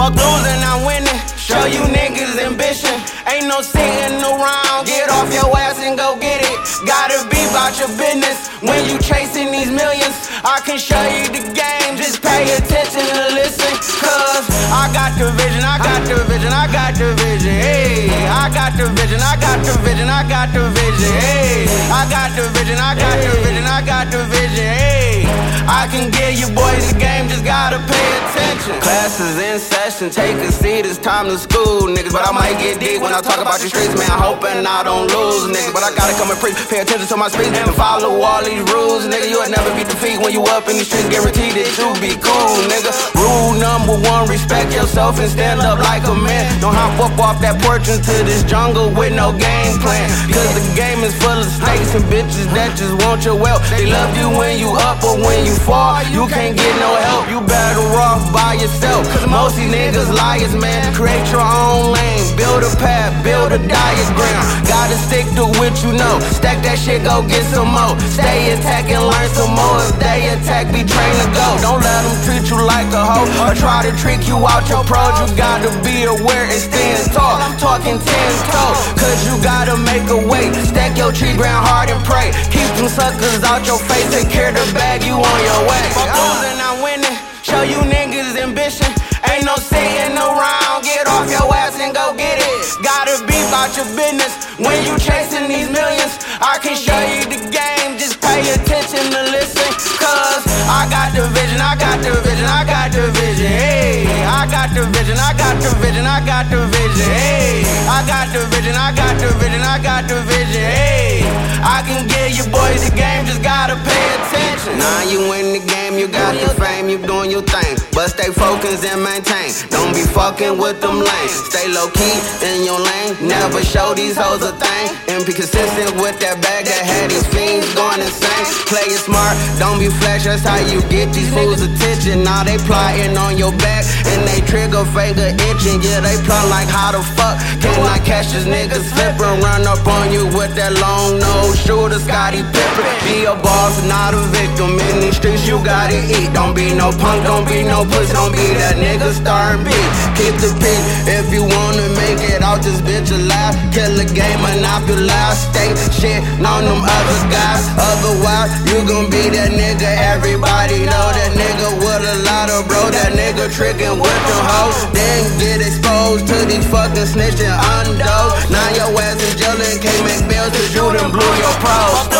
Fuck losing, I'm winning. Show you niggas ambition. Ain't no sitting around. Get off your ass and go get it. Gotta be about your business. When you chasing these millions, I can show you the game. Just pay attention and listen. Cause I got the vision, I got the vision, I got the vision. Hey, I got the vision, I got the vision, I got the vision. Hey, I got the vision, I got the vision, I got the vision. Hey, I can give you boys the game, just gotta pay attention. Classes in session, take a seat, it's time to school, niggas. But I might get deep when I talk about the streets, man. I'm hoping I don't lose, niggas. But I gotta come and preach, pay attention to my speech, and follow all these rules, nigga. You'll never be defeated when you up in the streets, guaranteed that you be cool, nigga. Rule number one, respect yourself and stand up like a man. Don't hop up off that porch into this jungle with no game plan. Cause the game is full of snakes and bitches that just want your wealth. They love you when you up, but when you fall, you can't get no help. You better off by yourself. Cause most these niggas liars, man. Create your own lane, build a path, build a diagram. Gotta stick to what you know. Stack that shit, go get some more. Stay attack and learn some more. If they attack, be trained to go. Don't let them treat you like a hoe or try to trick you out your pros. You gotta be aware and stand tall. I'm talking ten toes, cause you gotta make a way. Stack your tree ground hard and pray. Them suckers out your face. Take care the bag, you on your way. Fuck losing, I'm winning. Show you niggas ambition. Ain't no sitting around. Get off your ass and go get it. Gotta be about your business. When you chasing these millions, I can show you the game. Just pay attention to listen. Cause I got the vision, I got the vision, I got the vision. Hey, I got the vision, I got the vision, I got the vision. Hey, I got the vision, I got the vision, I got the vision. Hey, I can give you boys the game, just pay attention. Now you in the game, you got the fame, you doing your thing. But stay focused and maintain. Don't be fucking with them lanes. Stay low key in your lane. Never show these hoes a thing. And be consistent with that bag that had these fiends going insane. Play it smart, don't be flash. That's how you get these fools attention. Now they plotting on your back and they trigger finger itching. Yeah, they plot like how the fuck can I catch this nigga slipping? Run up on you with that long nose shooter, Scottie Pippen. Be a boss, not a victim. In these streets, you gotta eat. Don't be no punk, don't be no puss, don't be that nigga starring beat. Keep the beat if you wanna make it out this bitch alive. Kill the game, monopolize, stay shit on them other guys. Otherwise, you gon' be that nigga everybody know. That nigga with a lot of bro, that nigga trickin' with the hoes. Then get exposed to these fucking snitching undos. Now your ass in jail can't make bills cause you done blew your pros.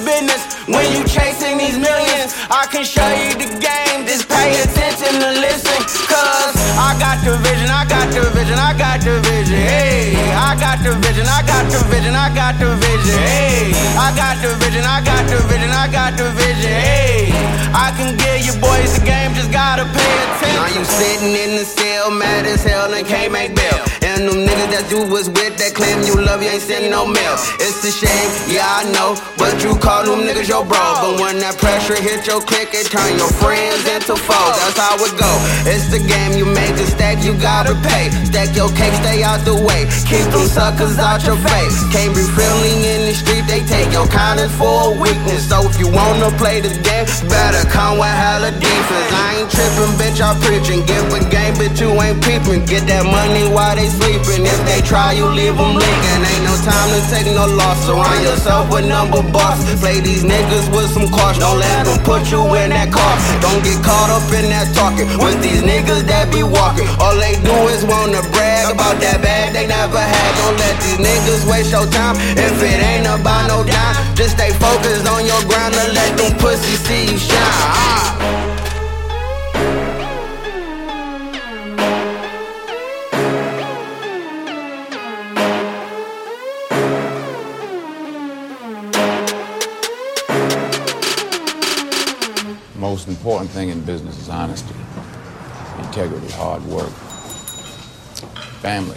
Business. When you chasing these millions, I can show you the game. Just pay attention to listen. Cause I got the vision, I got the vision, I got the vision. Hey, I got the vision, I got the vision, I got the vision. Hey, I got the vision, I got the vision, I got the vision. Hey, I can give you boys the game, just gotta pay attention. Now you sitting in the cell, mad as hell, and can't make bail. And them niggas that you was with that claim you love, you ain't sending no mail. It's a shame, yeah, I know. But you call them niggas your bro. But when that pressure hit your click, it turn your friends into foes. That's how it go. It's the game, you make a stack, you gotta pay. Stack your cake, stay out the way. Keep them suckers out your face. Can't be friendly in the street, they take your kindness for a weakness. So if you wanna play the game, better come with hella defense. I ain't tripping, bitch, I'm preaching. Give a game, but you ain't peeping. Get that money while they sleeping. If they try, you leave them leaking. Ain't no time to take no loss. Surround yourself with number bosses. Play these niggas with some caution. Don't let them put you in that car. Don't get caught up in that talking with these niggas that be walking. All they do is wanna brag about that bag they never had. Don't let these niggas waste your time. If it ain't about no dime, just stay focused on your grind and let them pussies see you shine. Ah. Most important thing in business is honesty, integrity, hard work, family.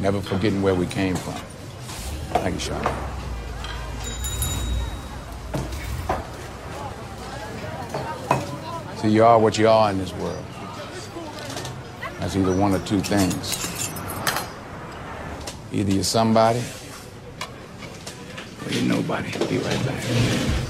Never forgetting where we came from. Thank you, Sean. See, you are what you are in this world. That's either one or two things. Either you're somebody, or you're nobody. Be right back.